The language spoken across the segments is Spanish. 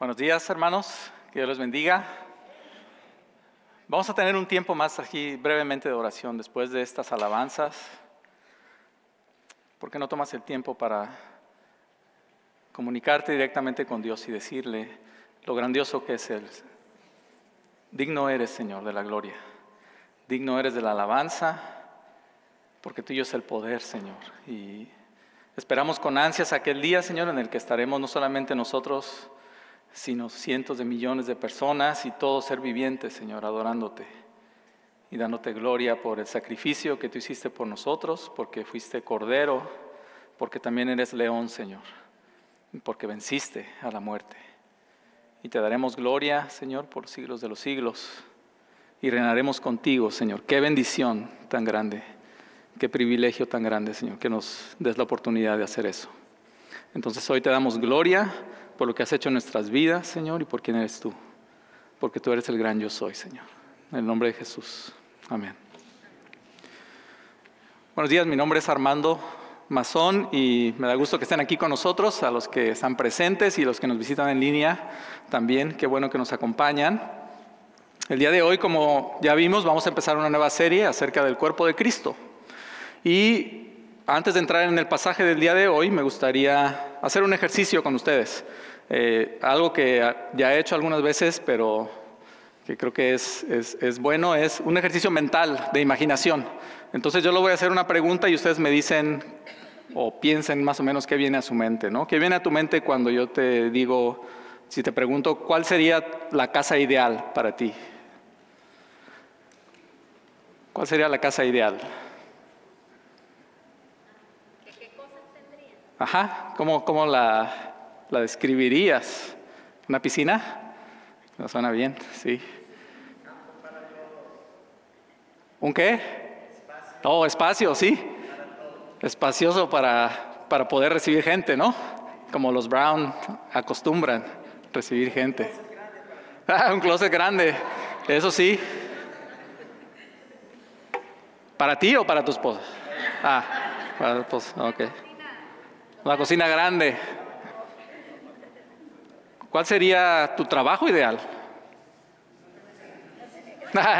Buenos días, hermanos. Que Dios les bendiga. Vamos a tener un tiempo más aquí brevemente de oración después de estas alabanzas. ¿Por qué no tomas el tiempo para comunicarte directamente con Dios y decirle lo grandioso que es Él? Digno eres, Señor, de la gloria. Digno eres de la alabanza, porque tuyo es el poder, Señor. Y esperamos con ansias aquel día, Señor, en el que estaremos no solamente nosotros, sino cientos de millones de personas y todo ser viviente, Señor, adorándote y dándote gloria por el sacrificio que tú hiciste por nosotros, porque fuiste cordero, porque también eres león, Señor, porque venciste a la muerte. Y te daremos gloria, Señor, por siglos de los siglos, y reinaremos contigo, Señor. Qué bendición tan grande, qué privilegio tan grande, Señor, que nos des la oportunidad de hacer eso. Entonces hoy te damos gloria por lo que has hecho en nuestras vidas, Señor, y por quién eres tú. Porque tú eres el gran yo soy, Señor. En el nombre de Jesús. Amén. Buenos días, mi nombre es Armando Mazón y me da gusto que estén aquí con nosotros, a los que están presentes y los que nos visitan en línea también. Qué bueno que nos acompañan. El día de hoy, como ya vimos, vamos a empezar una nueva serie acerca del cuerpo de Cristo. Y antes de entrar en el pasaje del día de hoy, me gustaría hacer un ejercicio con ustedes. Eh, algo que ya he hecho algunas veces, pero que creo que es, es, bueno, es un ejercicio mental de imaginación. Entonces yo le voy a hacer una pregunta y ustedes me dicen o piensen más o menos qué viene a su mente, ¿no? ¿Qué viene a tu mente cuando yo te digo, si te pregunto, ¿cuál sería la casa ideal para ti? ¿Cuál sería la casa ideal? ¿Qué, cosas tendría? Ajá, ¿cómo, cómo la, la describirías? ¿Una piscina? No suena bien, sí. ¿Un qué? Oh, espacio, sí. Espacioso para, para poder recibir gente, ¿no? Como los Brown acostumbran recibir gente. Ah, un closet grande, eso sí. ¿Para ti o para tu esposa? Ah, para tu esposa, ok. Una cocina grande. ¿Cuál sería tu trabajo ideal?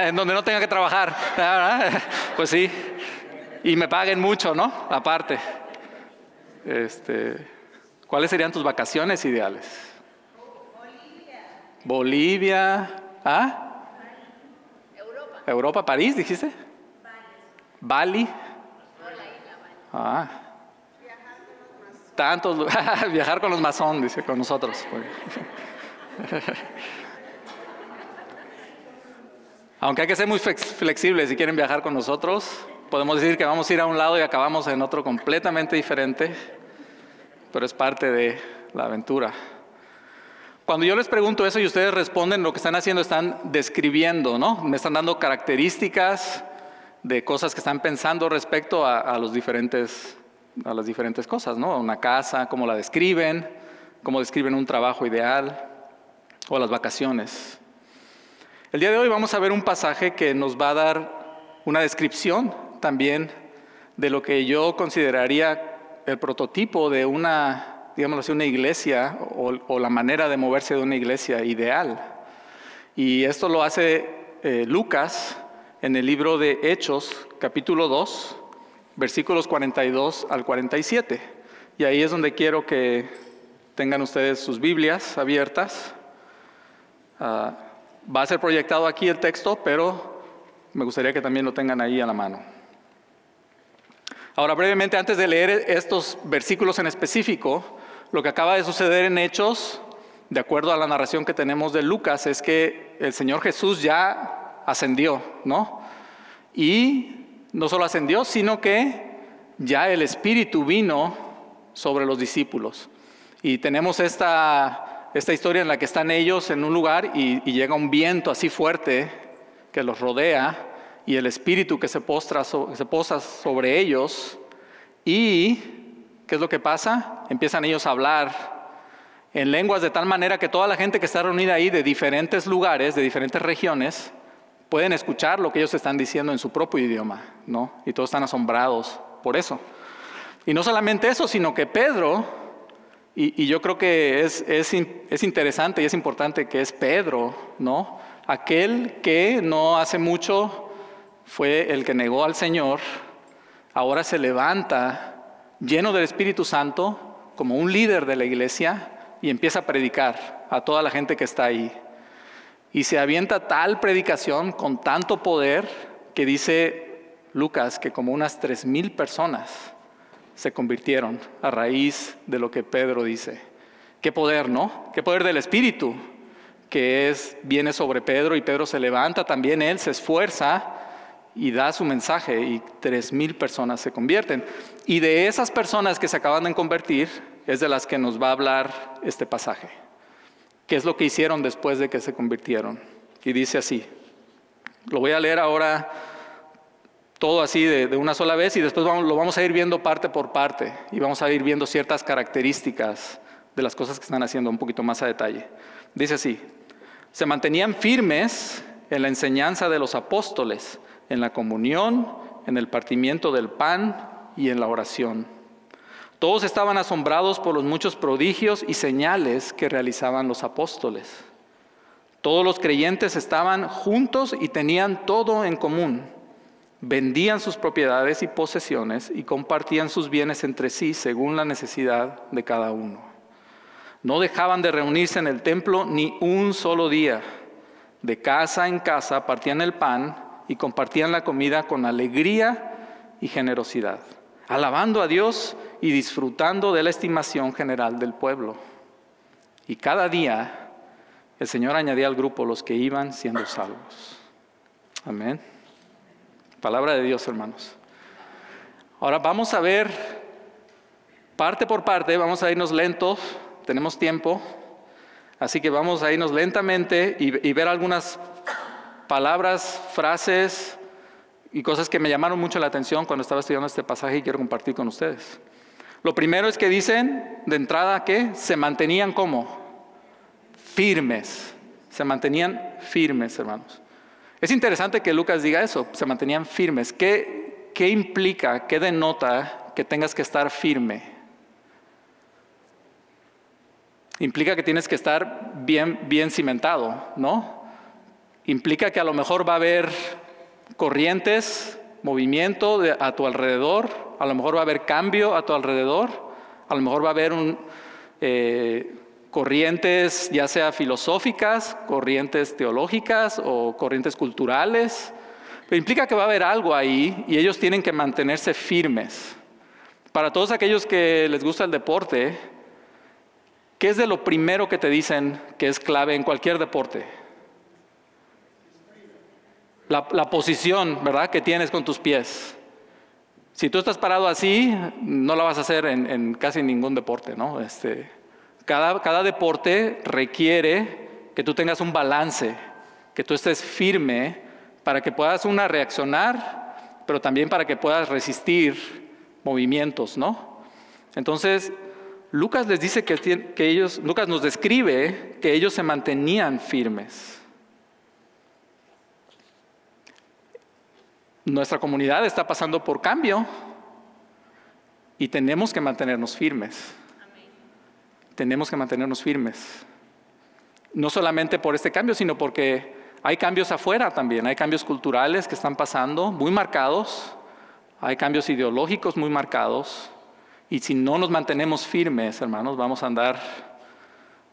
en donde no tenga que trabajar. pues sí. Y me paguen mucho, ¿no? Aparte. Este, ¿Cuáles serían tus vacaciones ideales? Bolivia. Bolivia. ¿Ah? Europa. Europa, París, dijiste. Bali. Bali. Ah tantos viajar con los masón, dice con nosotros. Aunque hay que ser muy flexibles si quieren viajar con nosotros, podemos decir que vamos a ir a un lado y acabamos en otro completamente diferente, pero es parte de la aventura. Cuando yo les pregunto eso y ustedes responden, lo que están haciendo están describiendo, ¿no? Me están dando características de cosas que están pensando respecto a, a los diferentes a las diferentes cosas, ¿no? Una casa, cómo la describen, cómo describen un trabajo ideal o las vacaciones. El día de hoy vamos a ver un pasaje que nos va a dar una descripción también de lo que yo consideraría el prototipo de una, digamos así, una iglesia o, la manera de moverse de una iglesia ideal. Y esto lo hace eh, Lucas en el libro de Hechos, capítulo 2, versículos 42 al 47. Y ahí es donde quiero que tengan ustedes sus Biblias abiertas. Ah, va a ser proyectado aquí el texto, pero me gustaría que también lo tengan ahí a la mano. Ahora, brevemente, antes de leer estos versículos en específico, lo que acaba de suceder en Hechos, de acuerdo a la narración que tenemos de Lucas, es que el Señor Jesús ya ascendió, ¿no? Y no solo ascendió, sino que ya el Espíritu vino sobre los discípulos. Y tenemos esta, esta historia en la que están ellos en un lugar y, llega un viento así fuerte que los rodea y el Espíritu que se, postra, se posa sobre ellos. Y, ¿qué es lo que pasa? Empiezan ellos a hablar en lenguas de tal manera que toda la gente que está reunida ahí de diferentes lugares, de diferentes regiones, pueden escuchar lo que ellos están diciendo en su propio idioma, ¿no? Y todos están asombrados por eso. Y no solamente eso, sino que Pedro Y, y yo creo que es, es, es interesante y es importante que es Pedro, ¿no? Aquel que no hace mucho fue el que negó al Señor, ahora se levanta lleno del Espíritu Santo como un líder de la iglesia y empieza a predicar a toda la gente que está ahí. Y se avienta tal predicación con tanto poder que dice Lucas que como unas tres mil personas se convirtieron a raíz de lo que Pedro dice. Qué poder, ¿no? Qué poder del Espíritu que es viene sobre Pedro y Pedro se levanta también él se esfuerza y da su mensaje y tres mil personas se convierten. Y de esas personas que se acaban de convertir es de las que nos va a hablar este pasaje. ¿Qué es lo que hicieron después de que se convirtieron? Y dice así. Lo voy a leer ahora todo así de, una sola vez y después lo vamos a ir viendo parte por parte y vamos a ir viendo ciertas características de las cosas que están haciendo un poquito más a detalle. Dice así, se mantenían firmes en la enseñanza de los apóstoles, en la comunión, en el partimiento del pan y en la oración. Todos estaban asombrados por los muchos prodigios y señales que realizaban los apóstoles. Todos los creyentes estaban juntos y tenían todo en común. Vendían sus propiedades y posesiones y compartían sus bienes entre sí según la necesidad de cada uno. No dejaban de reunirse en el templo ni un solo día. De casa en casa partían el pan y compartían la comida con alegría y generosidad, alabando a Dios y disfrutando de la estimación general del pueblo. Y cada día el Señor añadía al grupo los que iban siendo salvos. Amén. Palabra de Dios, hermanos. Ahora vamos a ver parte por parte, vamos a irnos lentos, tenemos tiempo, así que vamos a irnos lentamente y, y ver algunas palabras, frases y cosas que me llamaron mucho la atención cuando estaba estudiando este pasaje y quiero compartir con ustedes. Lo primero es que dicen de entrada que se mantenían como firmes, se mantenían firmes, hermanos. Es interesante que Lucas diga eso, se mantenían firmes. ¿Qué, qué implica, qué denota que tengas que estar firme? Implica que tienes que estar bien, bien cimentado, ¿no? Implica que a lo mejor va a haber corrientes, movimiento a tu alrededor, a lo mejor va a haber cambio a tu alrededor, a lo mejor va a haber un, eh, corrientes ya sea filosóficas, corrientes teológicas o corrientes culturales, pero implica que va a haber algo ahí y ellos tienen que mantenerse firmes. Para todos aquellos que les gusta el deporte, ¿qué es de lo primero que te dicen que es clave en cualquier deporte? La, posición, ¿verdad?, que tienes con tus pies. Si tú estás parado así, no la vas a hacer en, casi ningún deporte, ¿no? Este, cada, cada deporte requiere que tú tengas un balance, que tú estés firme para que puedas una reaccionar, pero también para que puedas resistir movimientos, ¿no? Entonces, Lucas les dice que, que ellos, Lucas nos describe que ellos se mantenían firmes. Nuestra comunidad está pasando por cambio y tenemos que mantenernos firmes. Tenemos que mantenernos firmes. No solamente por este cambio, sino porque hay cambios afuera también. Hay cambios culturales que están pasando, muy marcados. Hay cambios ideológicos muy marcados. Y si no nos mantenemos firmes, hermanos, vamos a andar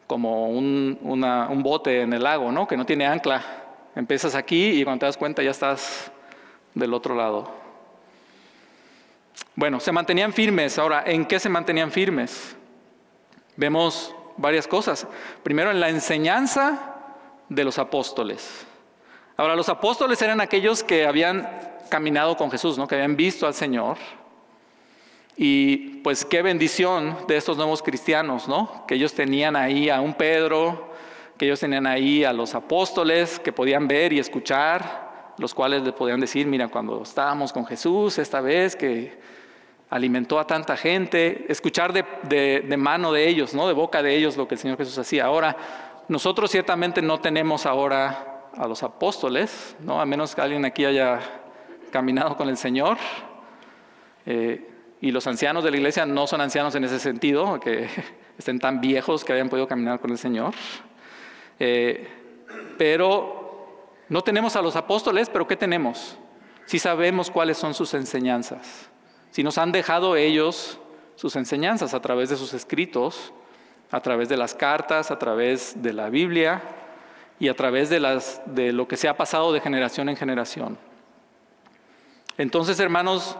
como un, una- un bote en el lago, ¿no? Que no tiene ancla. Empiezas aquí y cuando te das cuenta ya estás del otro lado. Bueno, se mantenían firmes. Ahora, ¿en qué se mantenían firmes? Vemos varias cosas. Primero, en la enseñanza de los apóstoles. Ahora, los apóstoles eran aquellos que habían caminado con Jesús, ¿no? que habían visto al Señor. Y pues qué bendición de estos nuevos cristianos, ¿no? Que ellos tenían ahí a un Pedro, que ellos tenían ahí a los apóstoles que podían ver y escuchar, los cuales le podían decir, mira, cuando estábamos con Jesús esta vez que alimentó a tanta gente, escuchar de, de- de mano de ellos, ¿no? De boca de ellos lo que el Señor Jesús hacía. Ahora, nosotros ciertamente no tenemos ahora a los apóstoles, ¿no? A menos que alguien aquí haya caminado con el Señor. Eh, y los ancianos de la iglesia no son ancianos en ese sentido, que estén tan viejos que hayan podido caminar con el Señor. Eh, pero no tenemos a los apóstoles, pero ¿qué tenemos? Si sabemos cuáles son sus enseñanzas, si nos han dejado ellos sus enseñanzas a través de sus escritos, a través de las cartas, a través de la Biblia y a través de, lo que se ha pasado de generación en generación. Entonces, hermanos,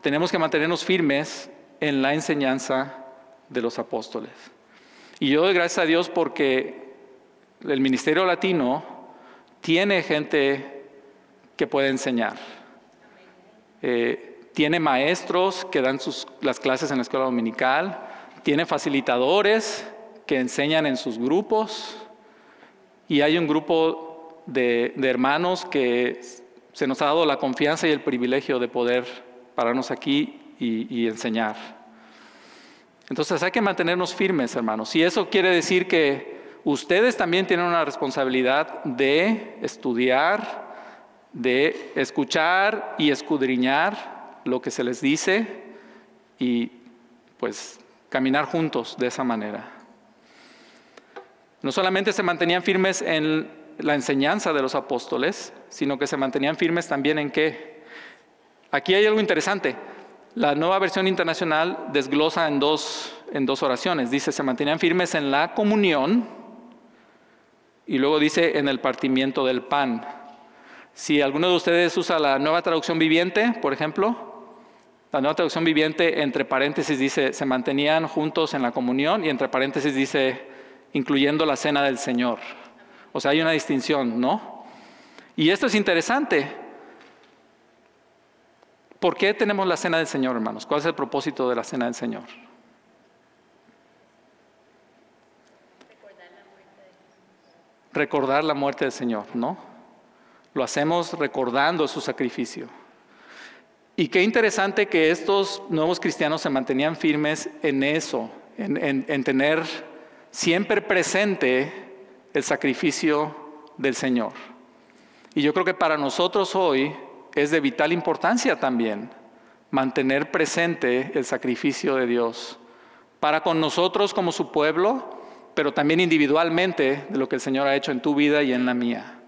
tenemos que mantenernos firmes en la enseñanza de los apóstoles. Y yo doy gracias a Dios porque el Ministerio Latino tiene gente que puede enseñar. Eh, tiene maestros que dan las clases en la escuela dominical, tiene facilitadores que enseñan en sus grupos y hay un grupo de, hermanos que se nos ha dado la confianza y el privilegio de poder pararnos aquí y enseñar. Entonces hay que mantenernos firmes, hermanos. Y eso quiere decir que ustedes también tienen una responsabilidad de estudiar, de escuchar y escudriñar lo que se les dice y pues caminar juntos de esa manera. No solamente se mantenían firmes en la enseñanza de los apóstoles, sino que se mantenían firmes también en qué. Aquí hay algo interesante. La nueva versión internacional desglosa en dos, en dos oraciones. Dice, se mantenían firmes en la comunión y luego dice en el partimiento del pan. Si alguno de ustedes usa la nueva traducción viviente, por ejemplo, la nueva traducción viviente, entre paréntesis, dice, se mantenían juntos en la comunión y entre paréntesis dice, incluyendo la cena del Señor. O sea, hay una distinción, ¿no? Y esto es interesante. ¿Por qué tenemos la cena del Señor, hermanos? ¿Cuál es el propósito de la cena del Señor? Recordar la muerte del Señor, ¿no? Lo hacemos recordando su sacrificio. Y qué interesante que estos nuevos cristianos se mantenían firmes en eso, en, tener siempre presente el sacrificio del Señor. Y yo creo que para nosotros hoy es de vital importancia también mantener presente el sacrificio de Dios para con nosotros como su pueblo, pero también individualmente de lo que el Señor ha hecho en tu vida y en la mía.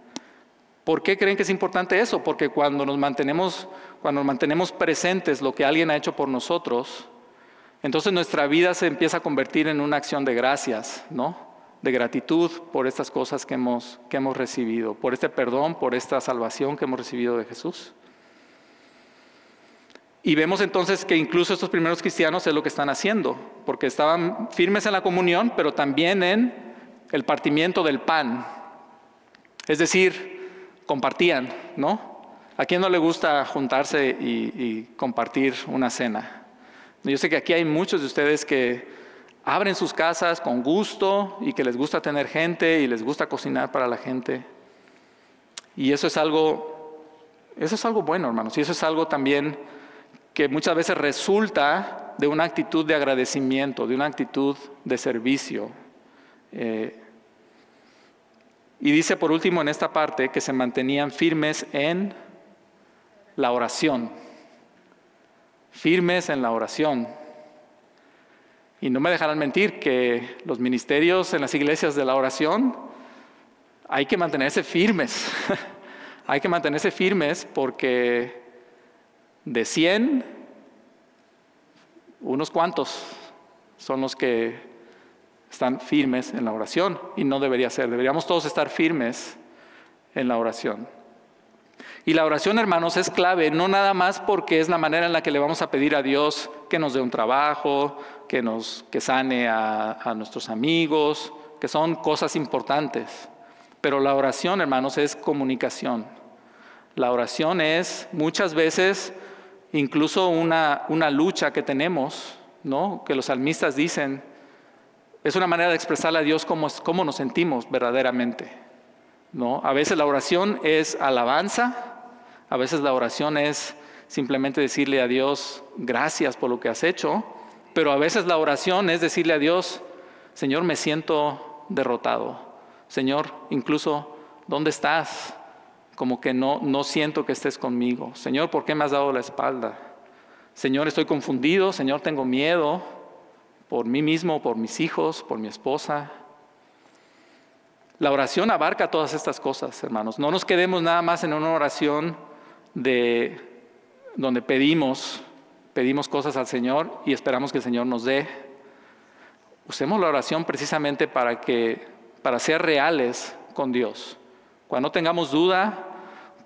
¿Por qué creen que es importante eso? Porque cuando nos mantenemos, cuando mantenemos presentes lo que alguien ha hecho por nosotros, entonces nuestra vida se empieza a convertir en una acción de gracias, ¿no? De gratitud por estas cosas que hemos, que hemos recibido, por este perdón, por esta salvación que hemos recibido de Jesús. Y vemos entonces que incluso estos primeros cristianos es lo que están haciendo, porque estaban firmes en la comunión, pero también en el partimiento del pan. Es decir, compartían, ¿no? ¿A quién no le gusta juntarse y, compartir una cena? Yo sé que aquí hay muchos de ustedes que abren sus casas con gusto y que les gusta tener gente y les gusta cocinar para la gente. Y eso es algo, eso es algo bueno, hermanos. Y eso es algo también que muchas veces resulta de una actitud de agradecimiento, de una actitud de servicio. Eh, y dice por último en esta parte que se mantenían firmes en la oración. Firmes en la oración. Y no me dejarán mentir que los ministerios en las iglesias de la oración hay que mantenerse firmes. hay que mantenerse firmes porque de 100, unos cuantos son los que están firmes en la oración y no debería ser. Deberíamos todos estar firmes en la oración. Y la oración, hermanos, es clave, no nada más porque es la manera en la que le vamos a pedir a Dios que nos dé un trabajo, que nos que sane a, a nuestros amigos, que son cosas importantes. Pero la oración, hermanos, es comunicación. La oración es muchas veces incluso una, lucha que tenemos, ¿no? Que los salmistas dicen, es una manera de expresarle a Dios cómo, cómo nos sentimos verdaderamente. ¿no? A veces la oración es alabanza, a veces la oración es simplemente decirle a Dios gracias por lo que has hecho, pero a veces la oración es decirle a Dios, Señor, me siento derrotado. Señor, incluso, ¿dónde estás? Como que no, no siento que estés conmigo. Señor, ¿por qué me has dado la espalda? Señor, estoy confundido. Señor, tengo miedo por mí mismo, por mis hijos, por mi esposa. La oración abarca todas estas cosas, hermanos. No nos quedemos nada más en una oración de donde pedimos, pedimos cosas al Señor y esperamos que el Señor nos dé. Usemos la oración precisamente para que para ser reales con Dios. Cuando tengamos duda,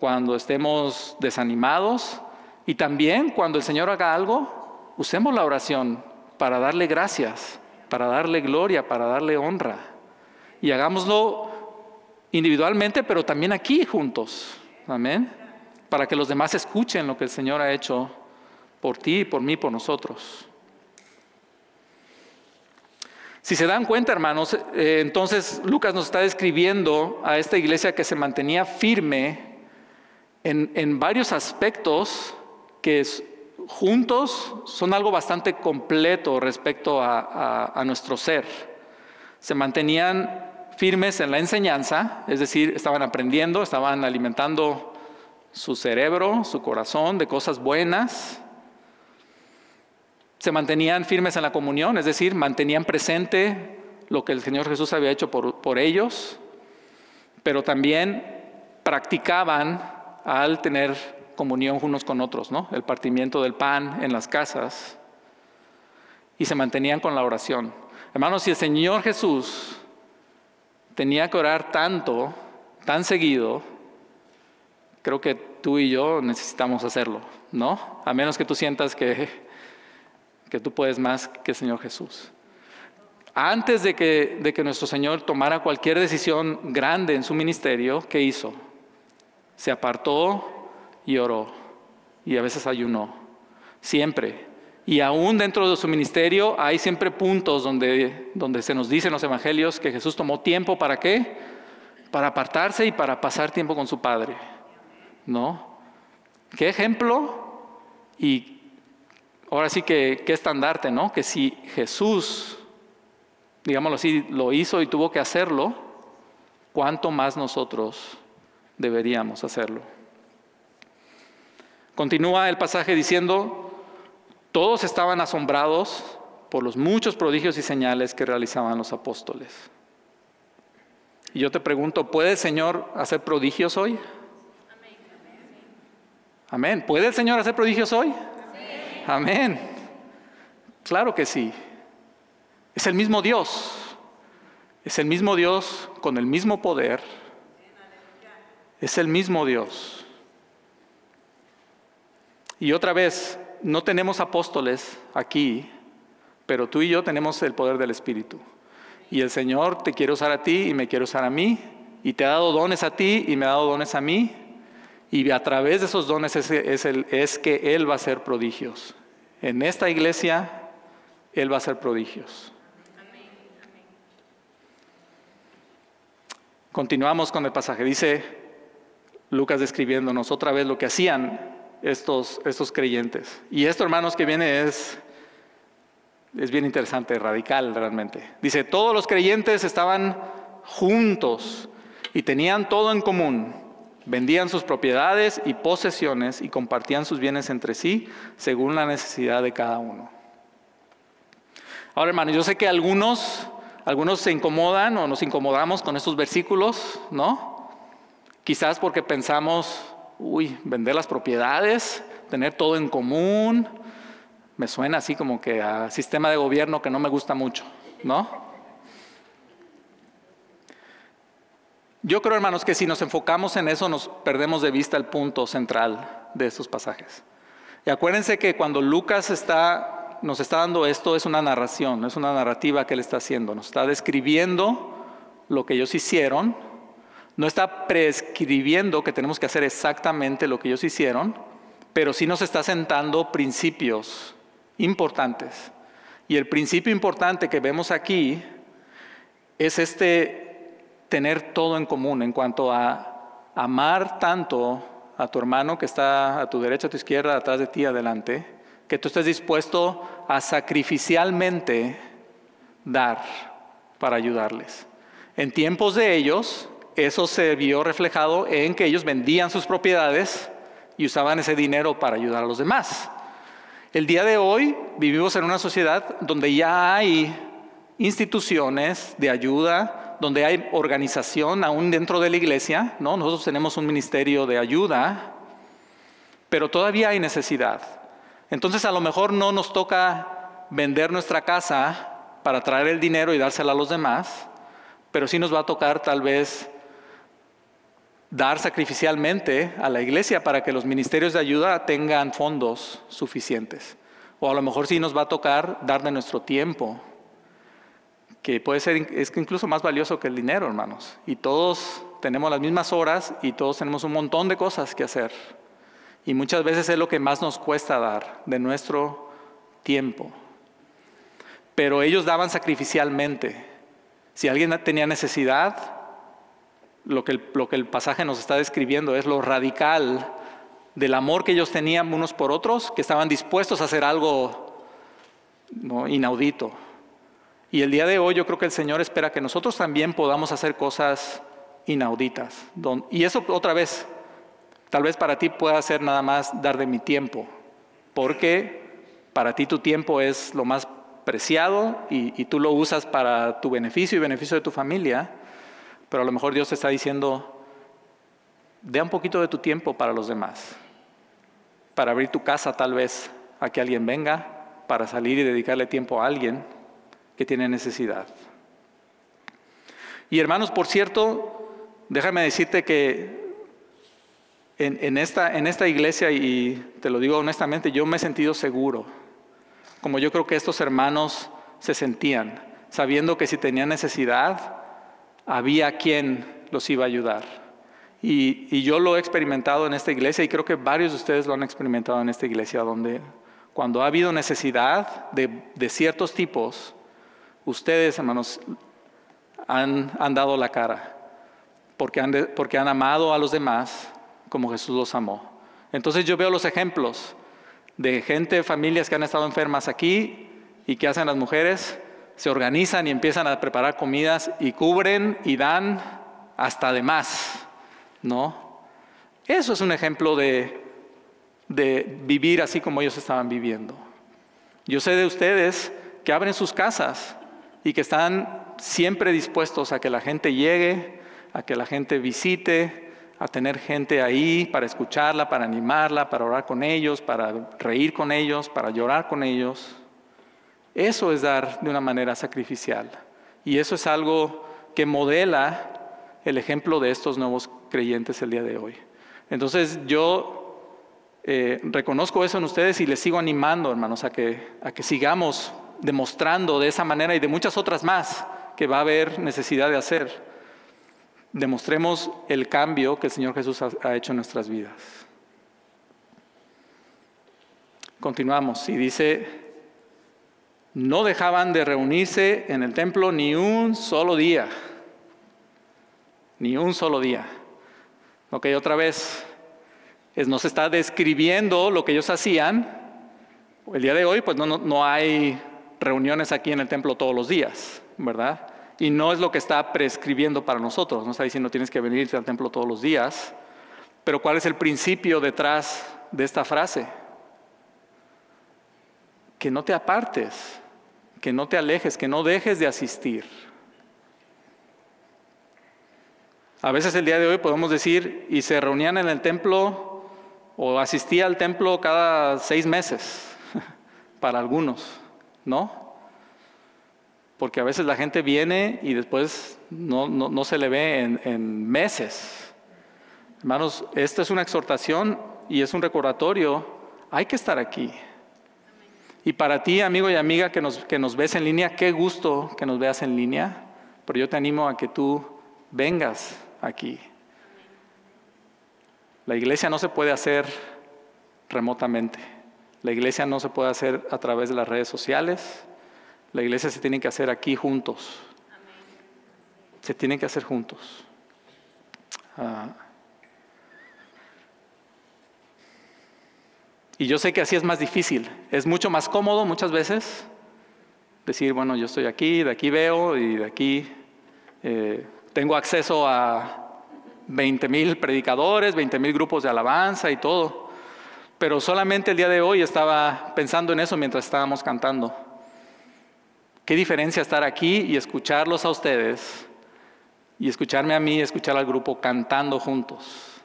cuando estemos desanimados y también cuando el Señor haga algo, usemos la oración para darle gracias, para darle gloria, para darle honra. Y hagámoslo individualmente, pero también aquí juntos. Amén. Para que los demás escuchen lo que el Señor ha hecho por ti, por mí, por nosotros. Si se dan cuenta, hermanos, eh, entonces Lucas nos está describiendo a esta iglesia que se mantenía firme en, varios aspectos que juntos son algo bastante completo respecto a, nuestro ser. Se mantenían firmes en la enseñanza, es decir, estaban aprendiendo, estaban alimentando su cerebro, su corazón de cosas buenas, se mantenían firmes en la comunión, es decir, mantenían presente lo que el Señor Jesús había hecho por, ellos, pero también practicaban al tener comunión unos con otros, ¿no? El partimiento del pan en las casas y se mantenían con la oración. Hermanos, si el Señor Jesús tenía que orar tanto, tan seguido, creo que tú y yo necesitamos hacerlo, ¿no? A menos que tú sientas que que tú puedes más que el Señor Jesús. Antes de que, de que nuestro Señor tomara cualquier decisión grande en su ministerio, ¿qué hizo? Se apartó y oró. Y a veces ayunó. Siempre. Y aún dentro de su ministerio hay siempre puntos donde, donde se nos dice en los evangelios que Jesús tomó tiempo para qué? Para apartarse y para pasar tiempo con su Padre. ¿No? ¿Qué ejemplo? Y ahora sí que qué estandarte, ¿no? Que si Jesús, digámoslo así, lo hizo y tuvo que hacerlo, ¿cuánto más nosotros deberíamos hacerlo? Continúa el pasaje diciendo, todos estaban asombrados por los muchos prodigios y señales que realizaban los apóstoles. Y yo te pregunto, ¿puede el Señor hacer prodigios hoy? Amén. ¿Puede el Señor hacer prodigios hoy? Amén. Claro que sí. Es el mismo Dios. Es el mismo Dios con el mismo poder. Es el mismo Dios. Y otra vez, no tenemos apóstoles aquí, pero tú y yo tenemos el poder del Espíritu. Y el Señor te quiere usar a ti y me quiere usar a mí. Y te ha dado dones a ti y me ha dado dones a mí. Y a través de esos dones es, que Él va a hacer prodigios. En esta iglesia, Él va a hacer prodigios. Continuamos con el pasaje. Dice Lucas describiéndonos otra vez lo que hacían estos, estos creyentes. Y esto, hermanos, que viene es, es bien interesante, radical realmente. Dice, todos los creyentes estaban juntos y tenían todo en común Vendían sus propiedades y posesiones y compartían sus bienes entre sí según la necesidad de cada uno. Ahora, hermanos, yo sé que algunos, algunos se incomodan o nos incomodamos con estos versículos, ¿no? Quizás porque pensamos, uy, vender las propiedades, tener todo en común, me suena así como que a sistema de gobierno que no me gusta mucho, ¿no? Yo creo, hermanos, que si nos enfocamos en eso, nos perdemos de vista el punto central de estos pasajes. Y acuérdense que cuando Lucas está, nos está dando esto, es una narración, es una narrativa que él está haciendo. Nos está describiendo lo que ellos hicieron, no está prescribiendo que tenemos que hacer exactamente lo que ellos hicieron, pero sí nos está sentando principios importantes. Y el principio importante que vemos aquí es este tener todo en común en cuanto a amar tanto a tu hermano que está a tu derecha, a tu izquierda, atrás de ti, adelante, que tú estés dispuesto a sacrificialmente dar para ayudarles. En tiempos de ellos, eso se vio reflejado en que ellos vendían sus propiedades y usaban ese dinero para ayudar a los demás. El día de hoy vivimos en una sociedad donde ya hay instituciones de ayuda, donde hay organización aún dentro de la iglesia, ¿no? Nosotros tenemos un ministerio de ayuda, pero todavía hay necesidad. Entonces a lo mejor no nos toca vender nuestra casa para traer el dinero y dársela a los demás, pero sí nos va a tocar tal vez dar sacrificialmente a la iglesia para que los ministerios de ayuda tengan fondos suficientes. O a lo mejor sí nos va a tocar dar de nuestro tiempo, que puede ser es incluso más valioso que el dinero, hermanos. Y todos tenemos las mismas horas y todos tenemos un montón de cosas que hacer. Y muchas veces es lo que más nos cuesta dar de nuestro tiempo. Pero ellos daban sacrificialmente. Si alguien tenía necesidad, lo que, el, lo que el pasaje nos está describiendo es lo radical del amor que ellos tenían unos por otros, que estaban dispuestos a hacer algo inaudito. Y el día de hoy yo creo que el Señor espera que nosotros también podamos hacer cosas inauditas. Y eso otra vez, tal vez para ti pueda ser nada más dar de mi tiempo, porque para ti tu tiempo es lo más preciado y, tú lo usas para tu beneficio y beneficio de tu familia. Pero a lo mejor Dios te está diciendo, dé un poquito de tu tiempo para los demás, para abrir tu casa tal vez a que alguien venga, para salir y dedicarle tiempo a alguien que tiene necesidad. Y hermanos, por cierto, déjame decirte que en, esta, en esta iglesia, y te lo digo honestamente, yo me he sentido seguro, como yo creo que estos hermanos se sentían, sabiendo que si tenían necesidad, había quien los iba a ayudar. Y, yo lo he experimentado en esta iglesia y creo que varios de ustedes lo han experimentado en esta iglesia, donde cuando ha habido necesidad de, ciertos tipos, ustedes, hermanos, han, dado la cara, porque han, porque han amado a los demás como Jesús los amó. Entonces yo veo los ejemplos de gente, familias que han estado enfermas aquí y que hacen las mujeres se organizan y empiezan a preparar comidas y cubren y dan hasta de más, ¿no? Eso es un ejemplo de, de vivir así como ellos estaban viviendo. Yo sé de ustedes que abren sus casas y que están siempre dispuestos a que la gente llegue, a que la gente visite, a tener gente ahí para escucharla, para animarla, para orar con ellos, para reír con ellos, para llorar con ellos. Eso es dar de una manera sacrificial. Y eso es algo que modela el ejemplo de estos nuevos creyentes el día de hoy. Entonces yo eh, reconozco eso en ustedes y les sigo animando, hermanos, a que, a que sigamos demostrando de esa manera y de muchas otras más que va a haber necesidad de hacer. Demostremos el cambio que el Señor Jesús ha hecho en nuestras vidas. Continuamos y dice no dejaban de reunirse en el templo ni un solo día. Ni un solo día. Ok, otra vez, nos está describiendo lo que ellos hacían. El día de hoy, pues no, no, hay reuniones aquí en el templo todos los días, ¿verdad? Y no es lo que está prescribiendo para nosotros. No está diciendo tienes que venirte al templo todos los días. Pero ¿cuál es el principio detrás de esta frase? Que no te apartes que no te alejes, que no dejes de asistir. A veces el día de hoy podemos decir, y se reunían en el templo o asistía al templo cada seis meses, para algunos, ¿no? Porque a veces la gente viene y después no, se le ve en, en meses. Hermanos, esta es una exhortación y es un recordatorio. Hay que estar aquí. Y para ti, amigo y amiga que nos, que nos ves en línea, qué gusto que nos veas en línea, pero yo te animo a que tú vengas aquí. La iglesia no se puede hacer remotamente. La iglesia no se puede hacer a través de las redes sociales. La iglesia se tiene que hacer aquí juntos. Se tiene que hacer juntos. Ah. Y yo sé que así es más difícil. Es mucho más cómodo muchas veces decir, bueno, yo estoy aquí, de aquí veo y de aquí eh, tengo acceso a 20 mil predicadores, 20 mil grupos de alabanza y todo. Pero solamente el día de hoy estaba pensando en eso mientras estábamos cantando. Qué diferencia estar aquí y escucharlos a ustedes y escucharme a mí, escuchar al grupo cantando juntos.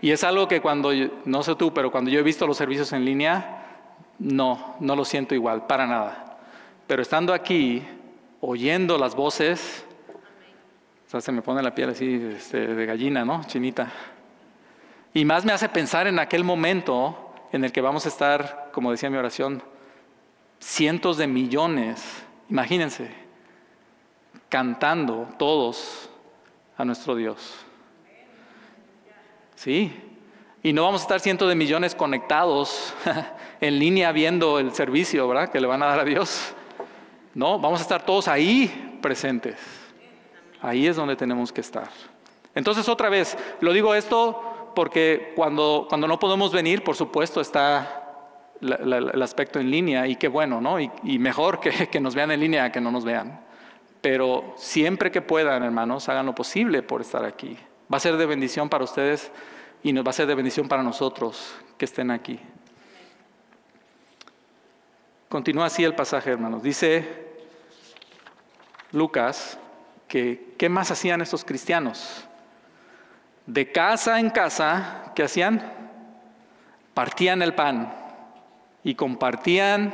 Y es algo que cuando, no sé tú, pero cuando yo he visto los servicios en línea, no, no lo siento igual, para nada. Pero estando aquí, oyendo las voces, se me pone la piel así este, de gallina, ¿no? Chinita. Y más me hace pensar en aquel momento en el que vamos a estar, como decía mi oración, cientos de millones, imagínense, cantando todos a nuestro Dios. Sí, y no vamos a estar cientos de millones conectados en línea viendo el servicio, ¿verdad? Que le van a dar a Dios. No, vamos a estar todos ahí presentes. Ahí es donde tenemos que estar. Entonces, otra vez, lo digo esto porque cuando, cuando no podemos venir, por supuesto, está el aspecto en línea y qué bueno, ¿no? Y, mejor que, que nos vean en línea que no nos vean. Pero siempre que puedan, hermanos, hagan lo posible por estar aquí. Va a ser de bendición para ustedes y nos va a ser de bendición para nosotros que estén aquí. Continúa así el pasaje, hermanos. Dice Lucas que ¿qué más hacían estos cristianos? De casa en casa, ¿qué hacían? Partían el pan y compartían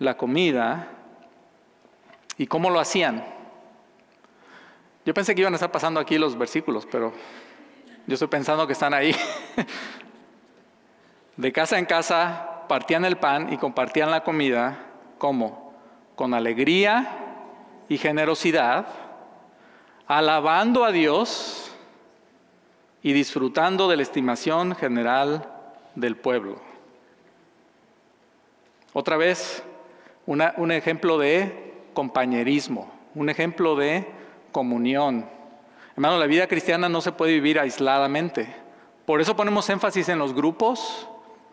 la comida. ¿Y cómo lo hacían? Yo pensé que iban a estar pasando aquí los versículos, pero yo estoy pensando que están ahí. De casa en casa partían el pan y compartían la comida. ¿Cómo? Con alegría y generosidad, alabando a Dios y disfrutando de la estimación general del pueblo. Otra vez, un ejemplo de compañerismo, un ejemplo de comunión. Hermano, la vida cristiana no se puede vivir aisladamente. Por eso ponemos énfasis en los grupos,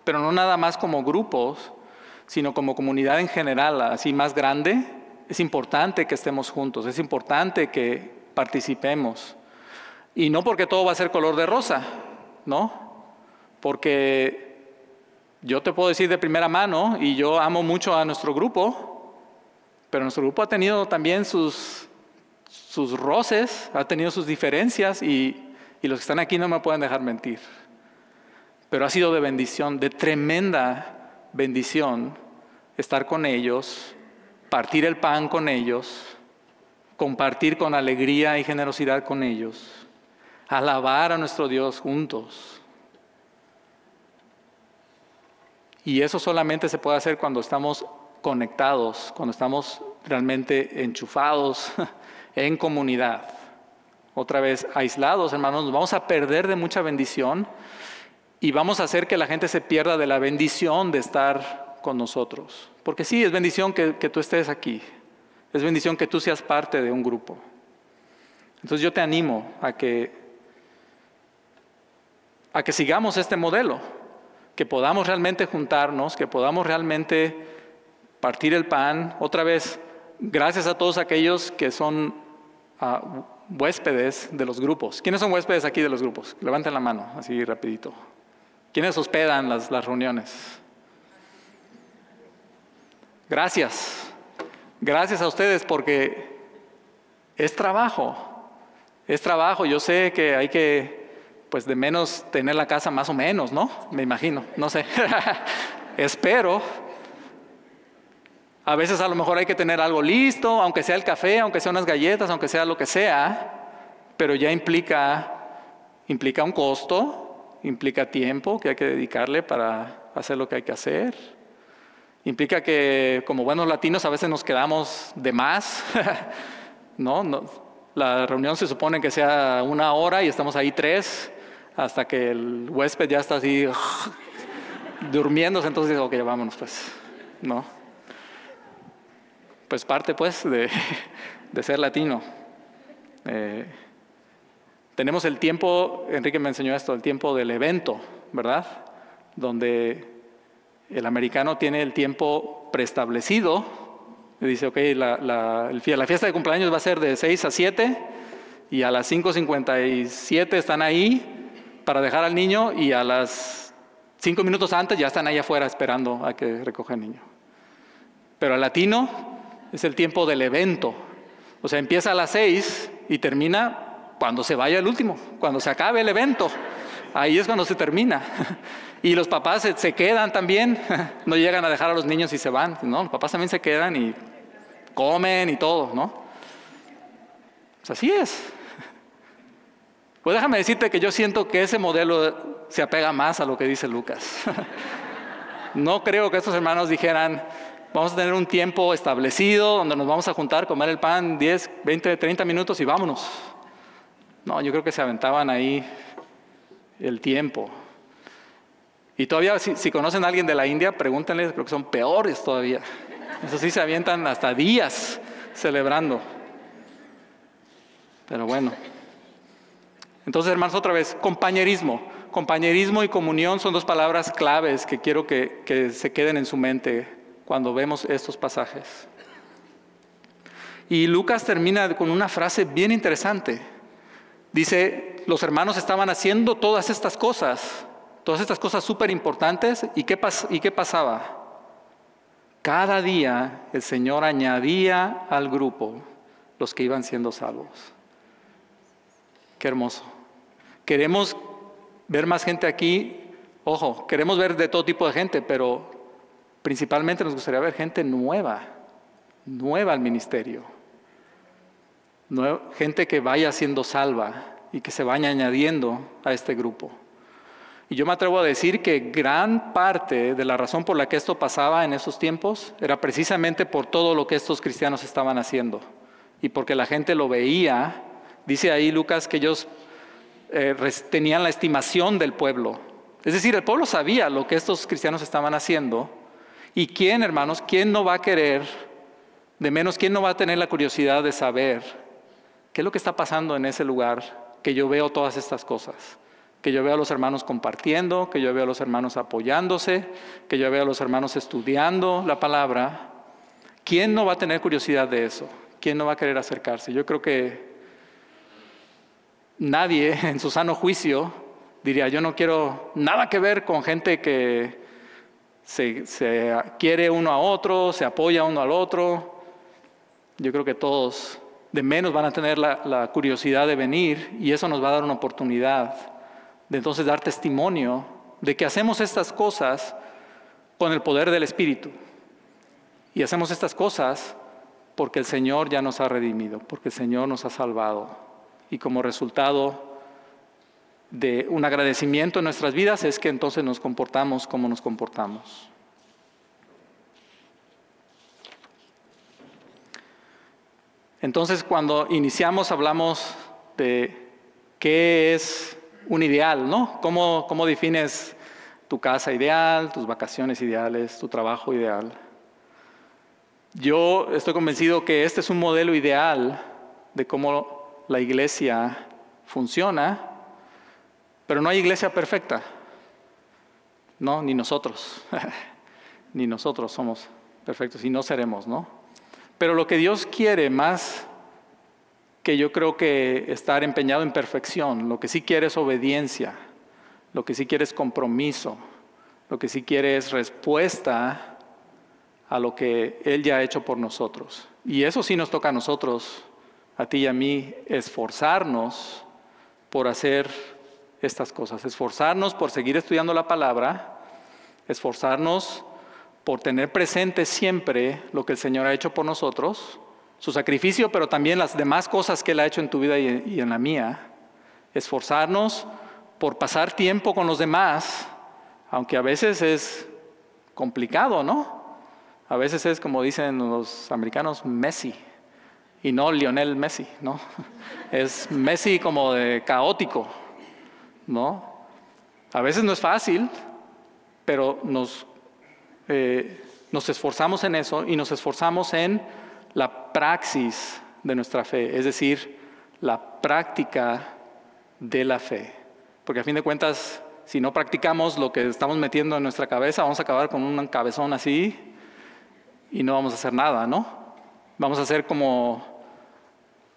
pero no nada más como grupos, sino como comunidad en general, así más grande. Es importante que estemos juntos, es importante que participemos. Y no porque todo va a ser color de rosa, ¿no? Porque yo te puedo decir de primera mano, y yo amo mucho a nuestro grupo, pero nuestro grupo ha tenido también sus sus roces, ha tenido sus diferencias y, los que están aquí no me pueden dejar mentir. Pero ha sido de bendición, de tremenda bendición estar con ellos, partir el pan con ellos, compartir con alegría y generosidad con ellos, alabar a nuestro Dios juntos. Y eso solamente se puede hacer cuando estamos conectados, cuando estamos realmente enchufados en comunidad. Otra vez, aislados, hermanos, nos vamos a perder de mucha bendición y vamos a hacer que la gente se pierda de la bendición de estar con nosotros. Porque sí, es bendición que, tú estés aquí, es bendición que tú seas parte de un grupo. Entonces yo te animo a que, a que sigamos este modelo, que podamos realmente juntarnos, que podamos realmente partir el pan. Otra vez, gracias a todos aquellos que son ah, huéspedes de los grupos. ¿Quiénes son huéspedes aquí de los grupos? Levanten la mano, así rapidito. ¿Quiénes hospedan las, las reuniones? Gracias. Gracias a ustedes porque es trabajo. Es trabajo. Yo sé que hay que, pues de menos tener la casa más o menos, ¿no? Me imagino, no sé. Espero a veces a lo mejor hay que tener algo listo, aunque sea el café, aunque sea unas galletas, aunque sea lo que sea, pero ya implica, implica un costo, implica tiempo que hay que dedicarle para hacer lo que hay que hacer. Implica que como buenos latinos a veces nos quedamos de más, ¿no? no la reunión se supone que sea una hora y estamos ahí tres hasta que el huésped ya está así durmiéndose, entonces digo, ok, vámonos pues, ¿no? pues parte pues de, ser latino. Eh, tenemos el tiempo, Enrique me enseñó esto, el tiempo del evento, ¿verdad? Donde el americano tiene el tiempo preestablecido. Y dice, ok, la, la, la fiesta de cumpleaños va a ser de 6 a 7 y a las 5.57 están ahí para dejar al niño y a las Cinco minutos antes ya están ahí afuera esperando a que recoja el niño. Pero el latino es el tiempo del evento. O sea, empieza a las seis y termina cuando se vaya el último, cuando se acabe el evento. Ahí es cuando se termina. Y los papás se, quedan también, no llegan a dejar a los niños y se van, ¿no? Los papás también se quedan y comen y todo, ¿no? Pues así es. Pues déjame decirte que yo siento que ese modelo se apega más a lo que dice Lucas. No creo que estos hermanos dijeran, vamos a tener un tiempo establecido donde nos vamos a juntar, comer el pan 10, 20, 30 minutos y vámonos. No, yo creo que se aventaban ahí el tiempo. Y todavía, si, conocen a alguien de la India, pregúntenle, creo que son peores todavía. Eso sí, se avientan hasta días celebrando. Pero bueno. Entonces, hermanos, otra vez, compañerismo. Compañerismo y comunión son dos palabras claves que quiero que, se queden en su mente cuando vemos estos pasajes. Y Lucas termina con una frase bien interesante. Dice, los hermanos estaban haciendo todas estas cosas, todas estas cosas súper importantes, ¿y qué, ¿y qué pasaba? Cada día el Señor añadía al grupo los que iban siendo salvos. Qué hermoso. Queremos ver más gente aquí. Ojo, queremos ver de todo tipo de gente, pero principalmente nos gustaría ver gente nueva, nueva al ministerio. gente que vaya siendo salva y que se vaya añadiendo a este grupo. Y yo me atrevo a decir que gran parte de la razón por la que esto pasaba en esos tiempos era precisamente por todo lo que estos cristianos estaban haciendo y porque la gente lo veía Dice ahí Lucas que ellos eh, tenían la estimación del pueblo. Es decir, el pueblo sabía lo que estos cristianos estaban haciendo. ¿Y quién, hermanos, quién no va a querer, de menos, quién no va a tener la curiosidad de saber qué es lo que está pasando en ese lugar que yo veo todas estas cosas? Que yo veo a los hermanos compartiendo, que yo veo a los hermanos apoyándose, que yo veo a los hermanos estudiando la palabra. ¿Quién no va a tener curiosidad de eso? ¿Quién no va a querer acercarse? Yo creo que nadie en su sano juicio diría, yo no quiero nada que ver con gente que se, quiere uno a otro, se apoya uno al otro. Yo creo que todos de menos van a tener la, curiosidad de venir y eso nos va a dar una oportunidad de entonces dar testimonio de que hacemos estas cosas con el poder del Espíritu. Y hacemos estas cosas porque el Señor ya nos ha redimido, porque el Señor nos ha salvado y como resultado de un agradecimiento en nuestras vidas es que entonces nos comportamos como nos comportamos. Entonces cuando iniciamos hablamos de qué es un ideal, ¿no? ¿Cómo, cómo defines tu casa ideal, tus vacaciones ideales, tu trabajo ideal? Yo estoy convencido que este es un modelo ideal de cómo la iglesia funciona, pero no hay iglesia perfecta. No, ni nosotros. ni nosotros somos perfectos y no seremos, ¿no? Pero lo que Dios quiere más que yo creo que estar empeñado en perfección, lo que sí quiere es obediencia, lo que sí quiere es compromiso, lo que sí quiere es respuesta a lo que Él ya ha hecho por nosotros. Y eso sí nos toca a nosotros a ti y a mí esforzarnos por hacer estas cosas, esforzarnos por seguir estudiando la palabra, esforzarnos por tener presente siempre lo que el Señor ha hecho por nosotros, su sacrificio, pero también las demás cosas que Él ha hecho en tu vida y en la mía, esforzarnos por pasar tiempo con los demás, aunque a veces es complicado, ¿no? A veces es, como dicen los americanos, messy y no Lionel Messi, ¿no? Es Messi como de caótico, ¿no? A veces no es fácil, pero nos, eh, nos esforzamos en eso y nos esforzamos en la praxis de nuestra fe, es decir, la práctica de la fe. Porque a fin de cuentas, si no practicamos lo que estamos metiendo en nuestra cabeza, vamos a acabar con un cabezón así y no vamos a hacer nada, ¿no? Vamos a hacer como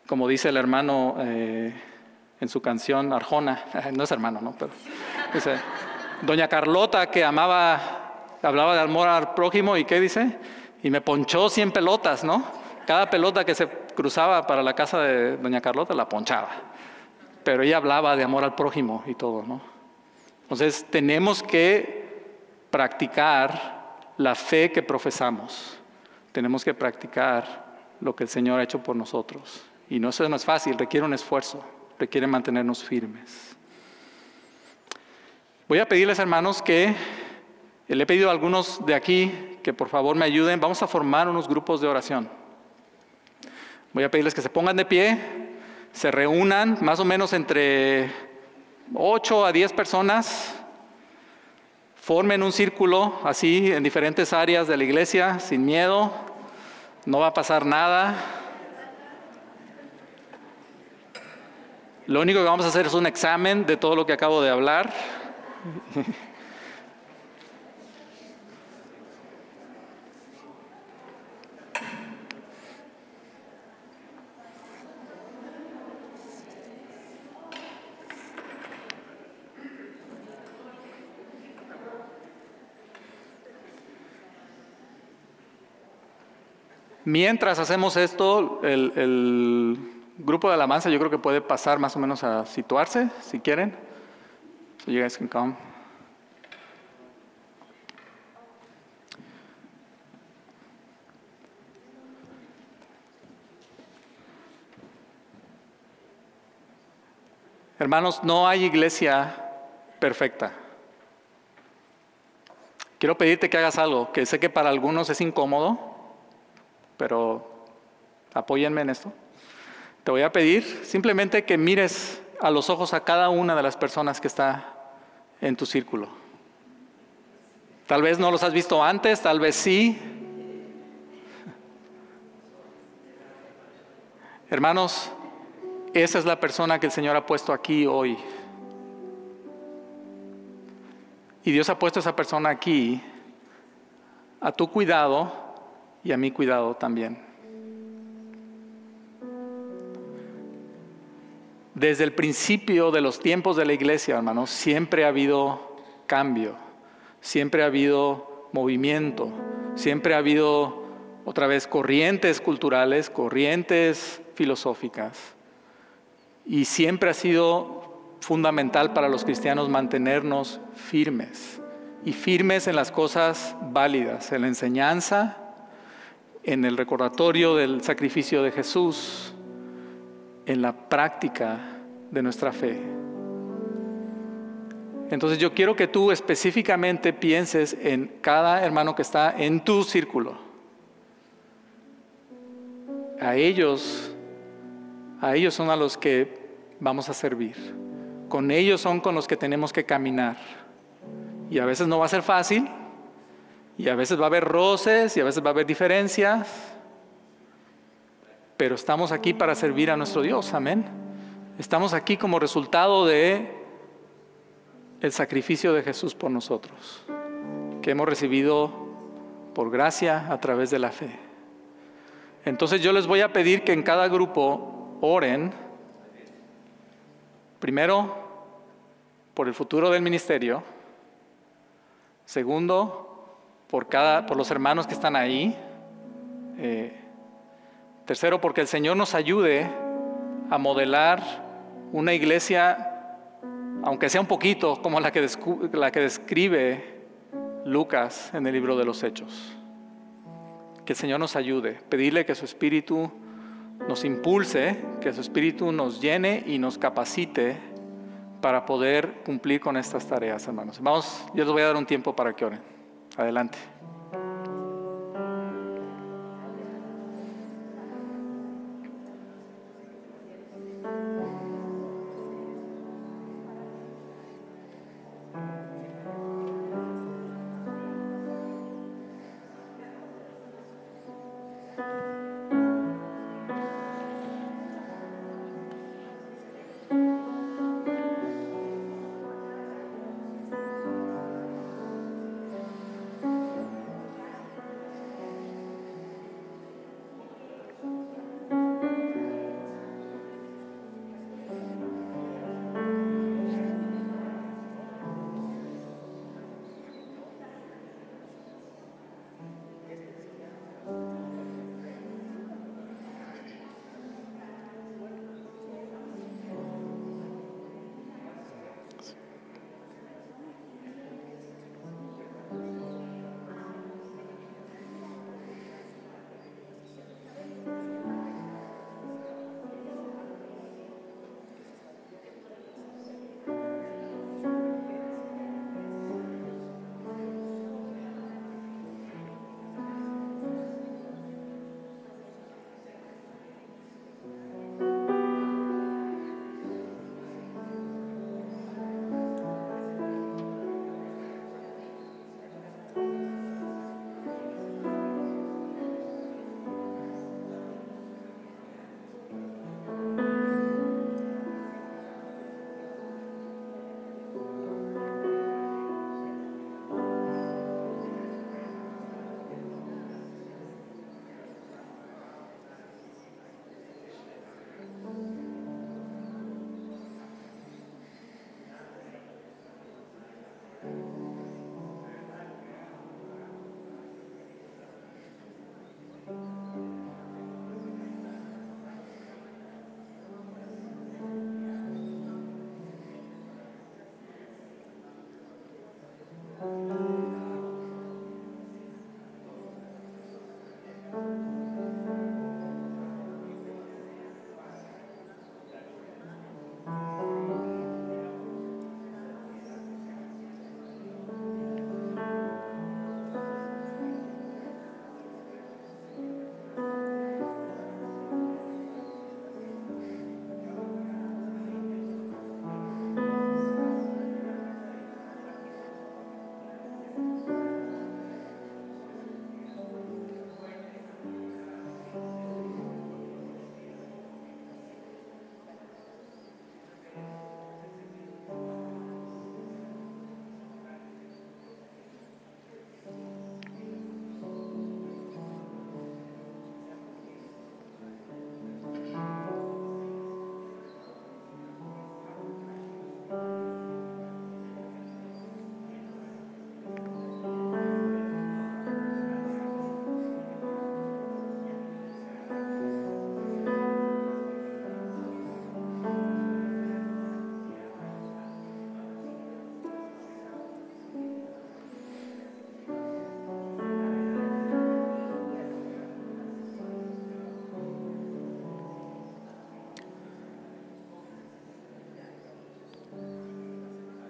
como dice el hermano eh, en su canción Arjona, no es hermano, ¿no? Pero dice, Doña Carlota que amaba, hablaba de amor al prójimo y qué dice, y me ponchó 100 pelotas, ¿no? Cada pelota que se cruzaba para la casa de Doña Carlota la ponchaba. Pero ella hablaba de amor al prójimo y todo, ¿no? Entonces tenemos que practicar la fe que profesamos. Tenemos que practicar lo que el Señor ha hecho por nosotros. Y no, eso no es fácil, requiere un esfuerzo, requiere mantenernos firmes. Voy a pedirles, hermanos, que le he pedido a algunos de aquí que por favor me ayuden. Vamos a formar unos grupos de oración. Voy a pedirles que se pongan de pie, se reúnan más o menos entre 8 a 10 personas, formen un círculo así en diferentes áreas de la iglesia, sin miedo, no va a pasar nada. Lo único que vamos a hacer es un examen de todo lo que acabo de hablar. Mientras hacemos esto, el, grupo de alabanza yo creo que puede pasar más o menos a situarse, si quieren. So you guys can come. Hermanos, no hay iglesia perfecta. Quiero pedirte que hagas algo que sé que para algunos es incómodo, pero apóyenme en esto. Te voy a pedir simplemente que mires a los ojos a cada una de las personas que está en tu círculo. Tal vez no los has visto antes, tal vez sí. Hermanos, esa es la persona que el Señor ha puesto aquí hoy. Y Dios ha puesto a esa persona aquí a tu cuidado y a mi cuidado también. Desde el principio de los tiempos de la iglesia, hermanos, siempre ha habido cambio, siempre ha habido movimiento, siempre ha habido otra vez corrientes culturales, corrientes filosóficas. Y siempre ha sido fundamental para los cristianos mantenernos firmes y firmes en las cosas válidas, en la enseñanza, en el recordatorio del sacrificio de Jesús, en la práctica de nuestra fe. Entonces yo quiero que tú específicamente pienses en cada hermano que está en tu círculo. A ellos, a ellos son a los que vamos a servir. Con ellos son con los que tenemos que caminar. Y a veces no va a ser fácil, y a veces va a haber roces y a veces va a haber diferencias, pero estamos aquí para servir a nuestro Dios, amén. Estamos aquí como resultado de el sacrificio de Jesús por nosotros, que hemos recibido por gracia a través de la fe. Entonces yo les voy a pedir que en cada grupo oren, primero, por el futuro del ministerio, segundo, por, cada, por los hermanos que están ahí. Eh, tercero, porque el Señor nos ayude a modelar una iglesia, aunque sea un poquito, como la que, la que describe Lucas en el libro de los Hechos. Que el Señor nos ayude, pedirle que su Espíritu nos impulse, que su Espíritu nos llene y nos capacite para poder cumplir con estas tareas, hermanos. Vamos, yo les voy a dar un tiempo para que oren. Adelante.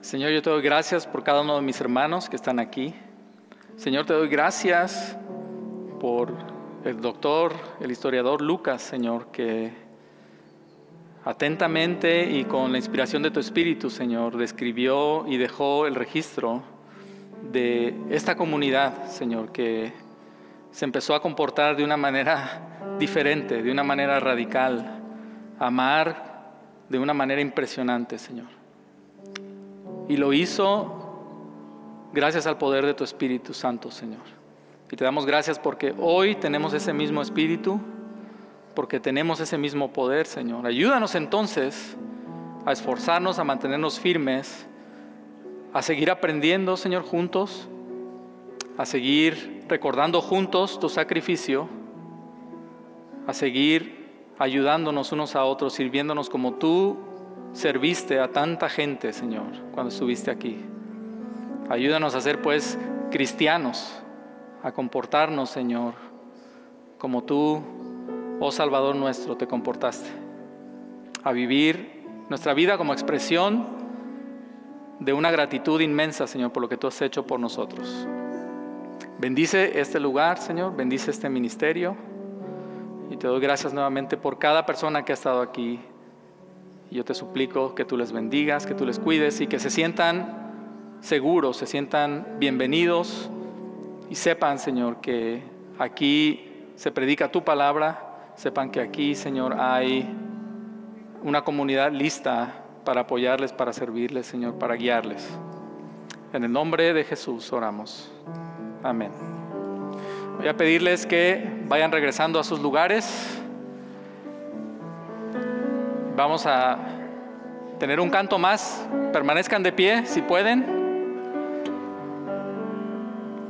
Señor, yo te doy gracias por cada uno de mis hermanos que están aquí. Señor, te doy gracias por el doctor, el historiador Lucas, Señor, que atentamente y con la inspiración de tu Espíritu, Señor, describió y dejó el registro de esta comunidad, Señor, que se empezó a comportar de una manera diferente, de una manera radical, amar de una manera impresionante, Señor. Y lo hizo gracias al poder de tu Espíritu Santo, Señor. Y te damos gracias porque hoy tenemos ese mismo Espíritu, porque tenemos ese mismo poder, Señor. Ayúdanos entonces a esforzarnos, a mantenernos firmes, a seguir aprendiendo, Señor, juntos, a seguir recordando juntos tu sacrificio, a seguir ayudándonos unos a otros, sirviéndonos como tú serviste a tanta gente, Señor, cuando estuviste aquí. Ayúdanos a ser pues cristianos, a comportarnos, Señor, como tú, oh Salvador nuestro, te comportaste. A vivir nuestra vida como expresión de una gratitud inmensa, Señor, por lo que tú has hecho por nosotros. Bendice este lugar, Señor, bendice este ministerio. Y te doy gracias nuevamente por cada persona que ha estado aquí yo te suplico que tú les bendigas, que tú les cuides y que se sientan seguros, se sientan bienvenidos y sepan, Señor, que aquí se predica tu palabra, sepan que aquí, Señor, hay una comunidad lista para apoyarles, para servirles, Señor, para guiarles. En el nombre de Jesús oramos. Amén. Voy a pedirles que vayan regresando a sus lugares. Vamos a tener un canto más. Permanezcan de pie si pueden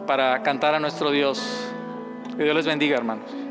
para cantar a nuestro Dios. Que Dios les bendiga, hermanos.